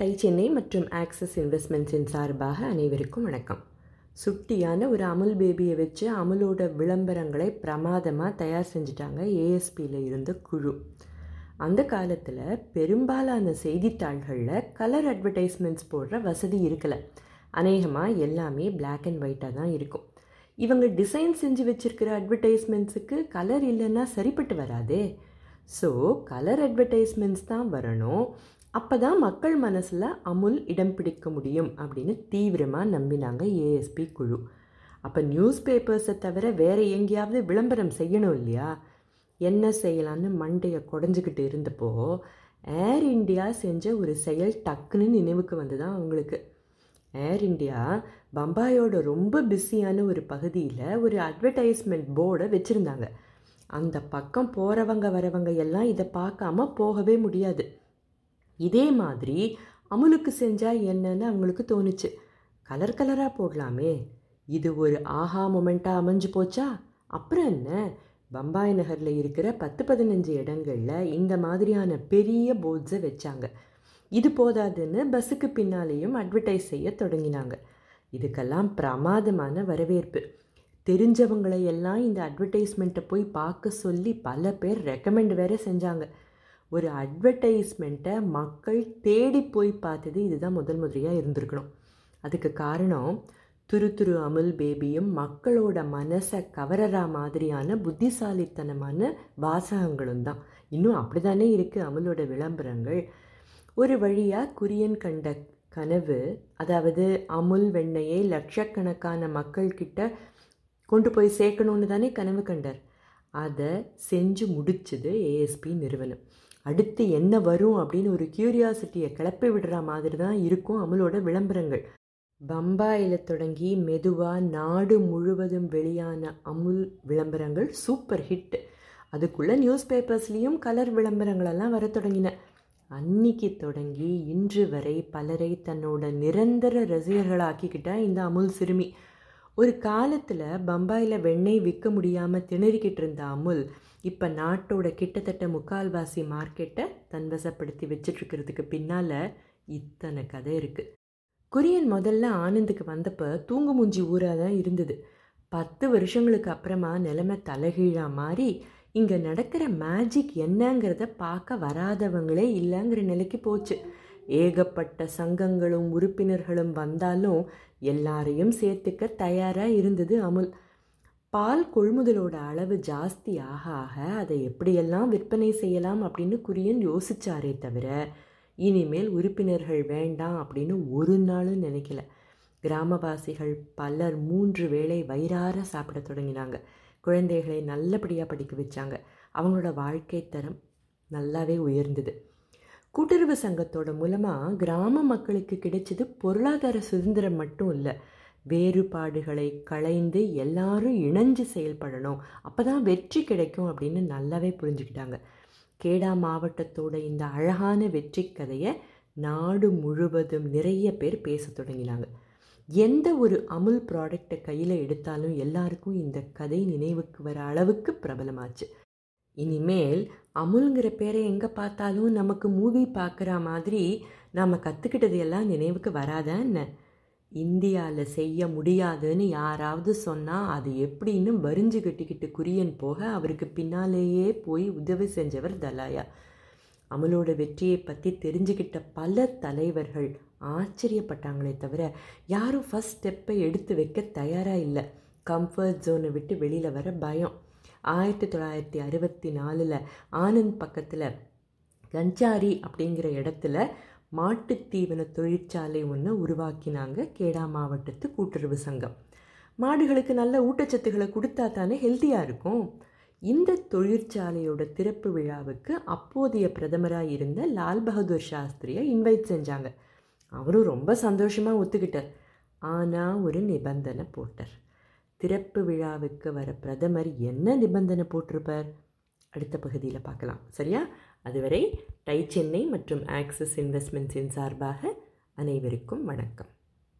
Tie Chennai மற்றும் axis இன்வெஸ்ட்மெண்ட்ஸின் சார்பாக அனைவருக்கும் வணக்கம். சுட்டியான ஒரு அமுல் பேபியை வச்சு அமுலோட விளம்பரங்களை பிரமாதமாக தயார் செஞ்சுட்டாங்க ஏஎஸ்பியில் இருந்த குழு. அந்த காலத்தில் பெரும்பாலான செய்தித்தாள்களில் கலர் அட்வர்டைஸ்மெண்ட்ஸ் போடுற வசதி இருக்கலை. அநேகமாக எல்லாமே பிளாக் அண்ட் ஒயிட்டாக தான் இருக்கும். இவங்க டிசைன் செஞ்சு வச்சுருக்கிற அட்வர்டைஸ்மெண்ட்ஸுக்கு கலர் இல்லைன்னா சரிப்பட்டு வராதே. ஸோ கலர் அட்வர்டைஸ்மெண்ட்ஸ் தான் வரணும். அப்போ தான் மக்கள் மனசில் அமுல் இடம் பிடிக்க முடியும் அப்படின்னு தீவிரமாக நம்பினாங்க ஏஎஸ்பி குழு. அப்போ நியூஸ் பேப்பர்ஸை தவிர வேறு எங்கேயாவது விளம்பரம் செய்யணும் இல்லையா? என்ன செய்யலான்னு மண்டையை குடஞ்சிக்கிட்டு இருந்தப்போ ஏர் இண்டியா செஞ்ச ஒரு செயல் டக்குன்னு நினைவுக்கு வந்து தான் அவங்களுக்கு. ஏர் இண்டியா பம்பாயோட ரொம்ப பிஸியான ஒரு பகுதியில் ஒரு அட்வர்டைஸ்மெண்ட் போர்டை வச்சுருந்தாங்க. அந்த பக்கம் போகிறவங்க வரவங்க எல்லாம் இதை பார்க்காம போகவே முடியாது. இதே மாதிரி அமுலுக்கு செஞ்சால் என்னன்னு அவங்களுக்கு தோணுச்சு. கலர் கலராக போடலாமே. இது ஒரு ஆஹா மொமெண்ட்டாக அமைஞ்சு போச்சா? அப்புறம் என்ன? பம்பாய் நகரில் இருக்கிற பத்து பதினஞ்சு இடங்களில் இந்த மாதிரியான பெரிய போர்ட்ஸை வச்சாங்க. இது போதாதுன்னு பஸ்ஸுக்கு பின்னாலேயும் அட்வர்டைஸ் செய்ய தொடங்கினாங்க. இதுக்கெல்லாம் பிரமாதமான வரவேற்பு. தெரிஞ்சவங்களை எல்லாம் இந்த அட்வர்டைஸ்மெண்ட்டை போய் பார்க்க சொல்லி பல பேர் ரெக்கமெண்ட் வேற செஞ்சாங்க. ஒரு அட்வர்டைஸ்மெண்ட்டை மக்கள் தேடி போய் பார்த்தது இதுதான் முதல் முதலியாக இருந்திருக்கணும். அதுக்கு காரணம் துரு துரு அமுல் பேபியும் மக்களோட மனசை கவரறா மாதிரியான புத்திசாலித்தனமான வாசகங்களும் தான். இன்னும் அப்படி தானே இருக்குது அமுலோட விளம்பரங்கள். ஒரு வழியாக குரியன் கண்ட கனவு அதாவது அமுல் வெண்ணையை லட்சக்கணக்கான மக்கள்கிட்ட கொண்டு போய் சேர்க்கணுன்னு தானே கனவு கண்டார். அதை செஞ்சு முடிச்சது ஏஎஸ்பி நிறுவனம். அடுத்து என்ன வரும் அப்படின்னு ஒரு கியூரியாசிட்டியை கிளப்பி விடுற மாதிரி தான் இருக்கும் அமுலோட விளம்பரங்கள். பம்பாயில் தொடங்கி மெதுவாக நாடு முழுவதும் வெளியான அமுல் விளம்பரங்கள் சூப்பர் ஹிட் அதுக்குள்ளே நியூஸ் பேப்பர்ஸ்லேயும் கலர் விளம்பரங்களெல்லாம் வர தொடங்கின. அன்னைக்கு தொடங்கி இன்று வரை பலரை தன்னோட நிரந்தர ரசிகர்களாக்கிக்கிட்டா இந்த அமுல் சிறுமி. ஒரு காலத்தில் பம்பாயில் வெண்ணெய் விற்க முடியாமல் திணறிக்கிட்டு இருந்த அமுல் இப்போ நாட்டோட கிட்டத்தட்ட முக்கால்வாசி மார்க்கெட்டை தன்வசப்படுத்தி வச்சிட்ருக்கிறதுக்கு பின்னால் இத்தனை கதை இருக்குது குரியன் முதல்ல ஆனந்துக்கு வந்தப்போ தூங்கு மூஞ்சி ஊராக தான் இருந்தது. பத்து வருஷங்களுக்கு அப்புறமா நிலைமை தலைகீழாக மாறி இங்கே நடக்கிற மேஜிக் என்னங்கிறத பார்க்க வராதவங்களே இல்லைங்கிற நிலைக்கு போச்சு. ஏகப்பட்ட சங்கங்களும் உறுப்பினர்களும் வந்தாலும் எல்லாரையும் சேர்த்துக்க தயாராக இருந்தது அமுல். பால் கொள்முதலோட அளவு ஜாஸ்தி ஆக ஆக அதை எப்படியெல்லாம் விற்பனை செய்யலாம் அப்படின்னு குரியன் யோசிச்சாரே தவிர இனிமேல் உறுப்பினர்கள் வேண்டாம் அப்படின்னு ஒரு நாளும் நினைக்கல. கிராமவாசிகள் பலர் மூன்று வேளை வயிறார சாப்பிட தொடங்கினாங்க. குழந்தைகளை நல்லபடியாக படிக்க வச்சாங்க. அவங்களோட வாழ்க்கை தரம் நல்லாவே உயர்ந்தது. கூட்டுறவு சங்கத்தோட மூலமாக கிராம மக்களுக்கு கிடைச்சது பொருளாதார சுதந்திரம் மட்டும் இல்லை. வேறுபாடுகளை களைந்து எல்லாரும் இணைஞ்சு செயல்படணும். அப்போ தான் வெற்றி கிடைக்கும் அப்படின்னு நல்லாவே புரிஞ்சுக்கிட்டாங்க. கேடா மாவட்டத்தோட இந்த அழகான வெற்றி கதையை நாடு முழுவதும் நிறைய பேர் பேச தொடங்கினாங்க. எந்த ஒரு அமுல் ப்ராடக்டை கையில் எடுத்தாலும் எல்லாருக்கும் இந்த கதை நினைவுக்கு வர அளவுக்கு பிரபலமாச்சு. இனிமேல் அமுல்ங்கிற பேரை எங்கே பார்த்தாலும் நமக்கு மூவி பார்க்குற மாதிரி நாம் கற்றுக்கிட்டது எல்லாம் நினைவுக்கு வராதான்னு இந்தியாவில் செய்ய முடியாதுன்னு யாராவது சொன்னால் அது எப்படின்னு வரிஞ்சு கட்டிக்கிட்டு குரியன் போக அவருக்கு பின்னாலேயே போய் உதவி செஞ்சவர் தலாயா. அமலோட வெற்றியை பற்றி தெரிஞ்சுக்கிட்ட பல தலைவர்கள் ஆச்சரியப்பட்டாங்களே தவிர யாரும் ஃபஸ்ட் ஸ்டெப்பை எடுத்து வைக்க தயாராக இல்லை. கம்ஃபர்ட் ஜோனை விட்டு வெளியில் வர பயம். ஆயிரத்தி தொள்ளாயிரத்தி அறுபத்தி நாலில் ஆனந்த் பக்கத்தில் கஞ்சாரி அப்படிங்கிற இடத்துல மாட்டுத்தீவன தொழிற்சாலை ஒன்று உருவாக்கினாங்க கேடா மாவட்டத்து கூட்டுறவு சங்கம். மாடுகளுக்கு நல்ல ஊட்டச்சத்துக்களை கொடுத்தா தானே ஹெல்த்தியாக இருக்கும். இந்த தொழிற்சாலையோட திறப்பு விழாவுக்கு அப்போதைய பிரதமராக இருந்த லால் பகதூர் சாஸ்திரியை இன்வைட் செஞ்சாங்க. அவரும் ரொம்ப சந்தோஷமாக ஒத்துக்கிட்டார். ஆனால் ஒரு நிபந்தனை போட்டார். திறப்பு விழாவுக்கு வர பிரதமர் என்ன நிபந்தனை போட்டிருப்பார்? அடுத்த பகுதியில் பார்க்கலாம். சரியா? அதுவரை டை சென்னை மற்றும் ஆக்சிஸ் இன்வெஸ்ட்மெண்ட்ஸின் சார்பாக அனைவருக்கும் வணக்கம்.